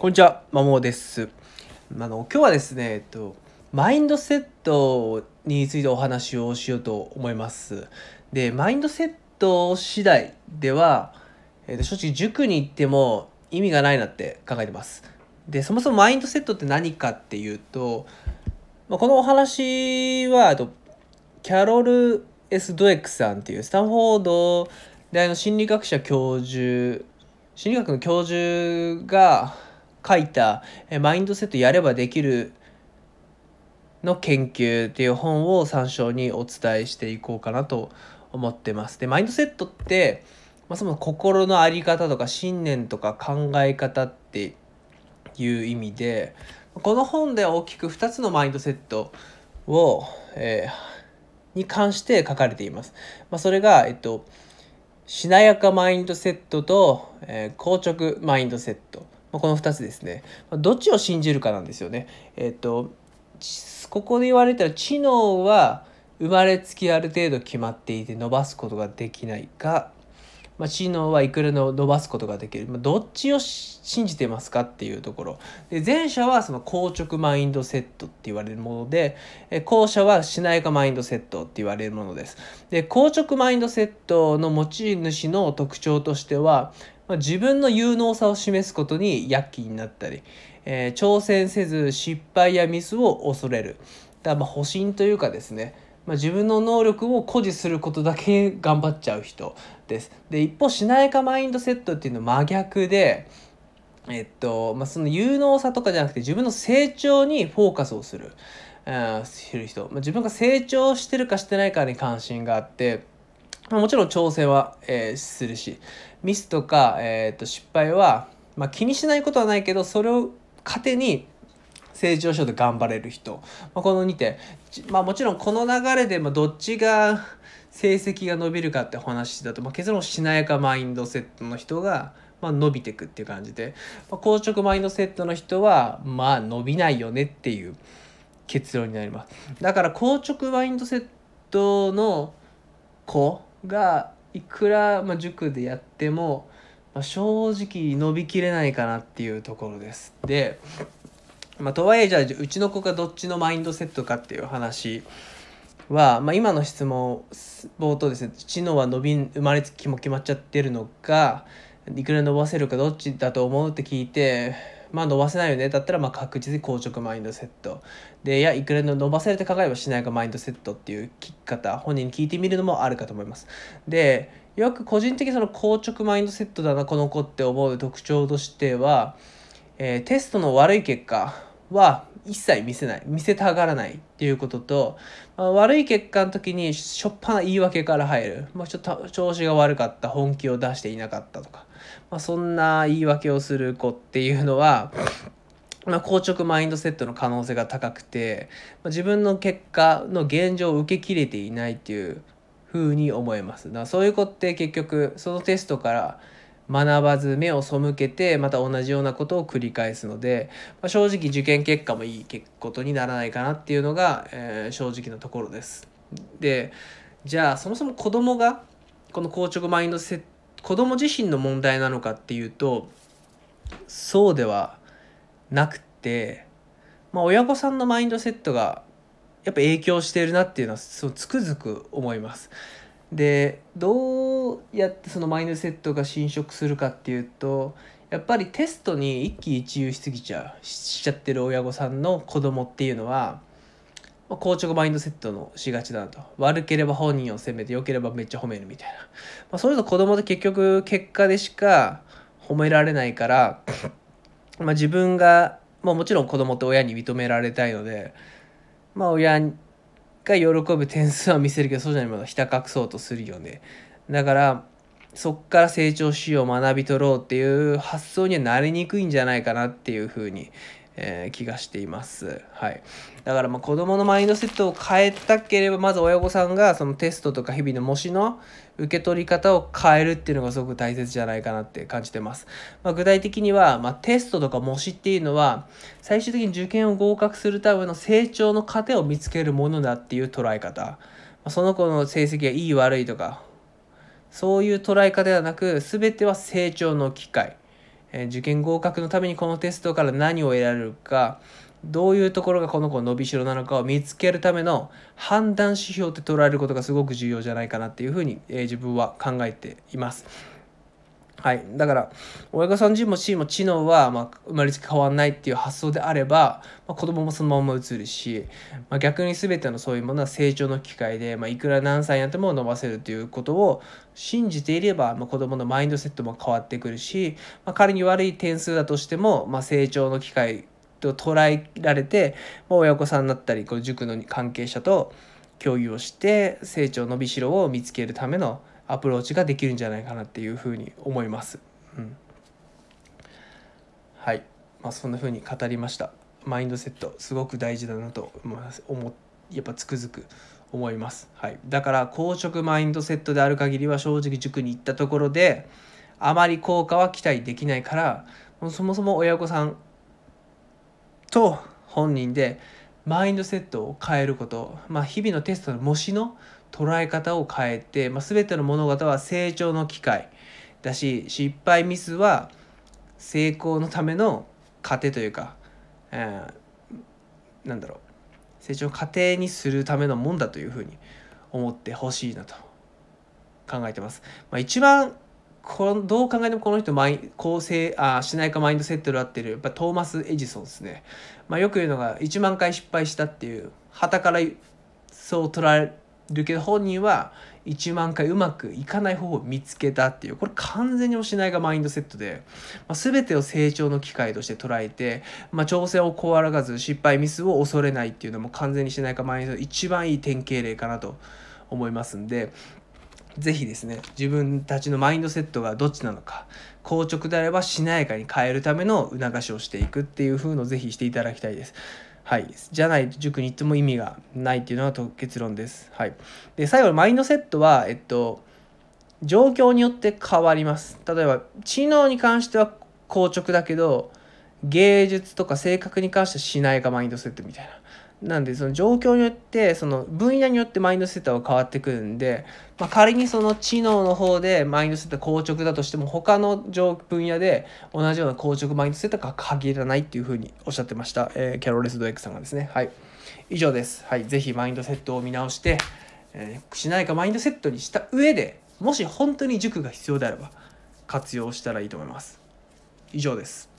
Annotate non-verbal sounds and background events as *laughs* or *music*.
こんにちは、まもです。あの今日はですね、えっとマインドセットについてお話をしようと思います。で、マインドセット次第では、えっと正直塾に行っても意味がないなって考えてます。で、そもそもマインドセットって何かっていうと、まあ、このお話はとキャロル・ S・ ドエックさんっていうスタンフォード大の心理学者教授心理学の教授が書いた「マインドセットやればできる」の研究っていう本を参照にお伝えしていこうかなと思ってます。でマインドセットって、まあ、その心の在り方とか信念とか考え方っていう意味でこの本では大きく2つのマインドセットを、えー、に関して書かれています。まあ、それが、えっと、しなやかマインドセットと、えー、硬直マインドセット。まあ、この2つですね。どっちを信じるかなんですよね。えっ、と、ここで言われたら知能は生まれつきある程度決まっていて伸ばすことができないが、まあ、知能はいくらの伸ばすことができる、まあ、どっちを信じてますかっていうところで前者はその硬直マインドセットって言われるもので後者はしなやかマインドセットって言われるものですで硬直マインドセットの持ち主の特徴としてはまあ、自分の有能さを示すことに躍起になったり、えー、挑戦せず失敗やミスを恐れる。だまあ保身というかですね、まあ、自分の能力を誇示することだけ *laughs* 頑張っちゃう人です。で一方しなやかマインドセットっていうのは真逆でえっとまあ、その有能さとかじゃなくて自分の成長にフォーカスをする、うん、する人、まあ、自分が成長してるかしてないかに関心があって、もちろん挑戦は、えー、するしミスとか、えー、と失敗は、まあ、気にしないことはないけどそれを糧に成長しようと頑張れる人、まあ、この2点、まあ、もちろんこの流れで、どっちが成績が伸びるかって話だと、まあ、結論しなやかマインドセットの人が、まあ、伸びてくっていう感じで、まあ、硬直マインドセットの人はまあ伸びないよねっていう結論になります。だから硬直マインドセットの子がいくら、まあ、塾でやっても、まあ、正直伸びきれないかなっていうところです。で、まあ、とはいえじゃあうちの子がどっちのマインドセットかっていう話は、まあ、今の質問冒頭ですね知能は伸び生まれつきも決まっちゃってるのかいくら伸ばせるかどっちだと思うって聞いてまあ伸ばせないよね。だったらまあ確実に硬直マインドセット。でいやいくらの伸ばせるって考えればしないかマインドセットっていう聞き方本人に聞いてみるのもあるかと思います。でよく個人的にその硬直マインドセットだなこの子って思う特徴としては、えー、テストの悪い結果。は一切見せない見せたがらないっていうことと、まあ、悪い結果の時にしょっぱな言い訳から入る、まあ、ちょっと調子が悪かった本気を出していなかったとか、まあ、そんな言い訳をする子っていうのはまあ、硬直マインドセットの可能性が高くて、まあ、自分の結果の現状を受けきれていないっていうふうに思えます。だからそういう子って結局そのテストから学ばず目を背けてまた同じようなことを繰り返すので、まあ、正直受験結果もいいことにならないかなっていうのが、えー、正直なところです。でじゃあそもそも子供がこの硬直マインドセット子供自身の問題なのかっていうとそうではなくて、まあ、親御さんのマインドセットがやっぱ影響してるなっていうのはそうつくづく思います。でどうやってそのマインドセットが侵食するかっていうとやっぱりテストに一喜一憂しすぎちゃうしちゃってる親御さんの子供っていうのは、硬直マインドセットのしがちだなと。悪ければ本人を責めて良ければめっちゃ褒めるみたいな、まあ、そういうの子供って結局結果でしか褒められないからまあ自分が、まあ、もちろん子供って親に認められたいのでまあ親が喜ぶ点数は見せるけどそうじゃないものひた隠そうとするよね。だからそっから成長しよう学び取ろうっていう発想にはなりにくいんじゃないかなっていうふうにえー、気がしています。はい。だからまあ子供のマインドセットを変えたければ、まず親御さんがそのテストとか日々の模試の受け取り方を変えるっていうのがすごく大切じゃないかなって感じてます。まあ、具体的には、まあ、テストとか模試っていうのは、最終的に受験を合格するための成長の糧を見つけるものだっていう捉え方。まあ、その子の成績がいい悪いとか、そういう捉え方ではなく、全ては成長の機会。え受験合格のためにこのテストから何を得られるかどういうところがこの子の伸びしろなのかを見つけるための判断指標って捉えることがすごく重要じゃないかなっていうふうに、え自分は考えています。はい、だから親御さん自身も C も知能は、まあ、生まれつき変わんないっていう発想であれば、まあ、子供もそのまま移るし、まあ、逆に全てのそういうものは成長の機会で、まあ、いくら何歳になっても伸ばせるということを信じていれば、まあ、子供のマインドセットも変わってくるし、まあ、仮に悪い点数だとしても、まあ、成長の機会と捉えられて、まあ、親御さんだったりこう塾の関係者と共有をして成長伸びしろを見つけるためのアプローチができるんじゃないかなっていうふうに思います。うん、はい、まあ、そんなふうに語りました。マインドセットすごく大事だなと思います思やっぱつくづく思います。はい、だから硬直マインドセットである限りは正直塾に行ったところであまり効果は期待できないからもそもそも親御さんと本人でマインドセットを変えること、まあ、日々のテストの模試の捉え方を変えて、まあ、全ての物事は成長の機会だし失敗ミスは成功のための糧というか、えーなんだろう成長の過程にするためのもんだというふうに思ってほしいなと考えてます。まあ、一番このどう考えてもこの人マイ構成あしないかマインドセットで合ってるやっぱトーマス・エジソンですね、まあ、よく言うのが1万回失敗したっていう旗からそう捉えるけど本人は1万回うまくいかない方法を見つけたっていうこれ完全におしないがマインドセットで、まあ、全てを成長の機会として捉えて、まあ、挑戦を怖がず失敗ミスを恐れないっていうのも完全にしないかマインドセット一番いい典型例かなと思いますんでぜひですね自分たちのマインドセットがどっちなのか硬直であればしなやかに変えるための促しをしていくっていう風のをぜひしていただきたいです。はい、じゃないと塾に行っても意味がないっていうのが結論です。はい、で最後のマインドセットは、えっと、状況によって変わります。例えば知能に関しては硬直だけど芸術とか性格に関してはしないかマインドセットみたいな。なんでその状況によってその分野によってマインドセットが変わってくるんで、まあ、仮にその知能の方でマインドセット硬直だとしても他の分野で同じような硬直マインドセットが限らないっていうふうにおっしゃってました、えー、キャロレス・ドエックさんがですね。はい。以上です。はい。ぜひマインドセットを見直して、えー、しないかマインドセットにした上でもし本当に塾が必要であれば活用したらいいと思います。以上です。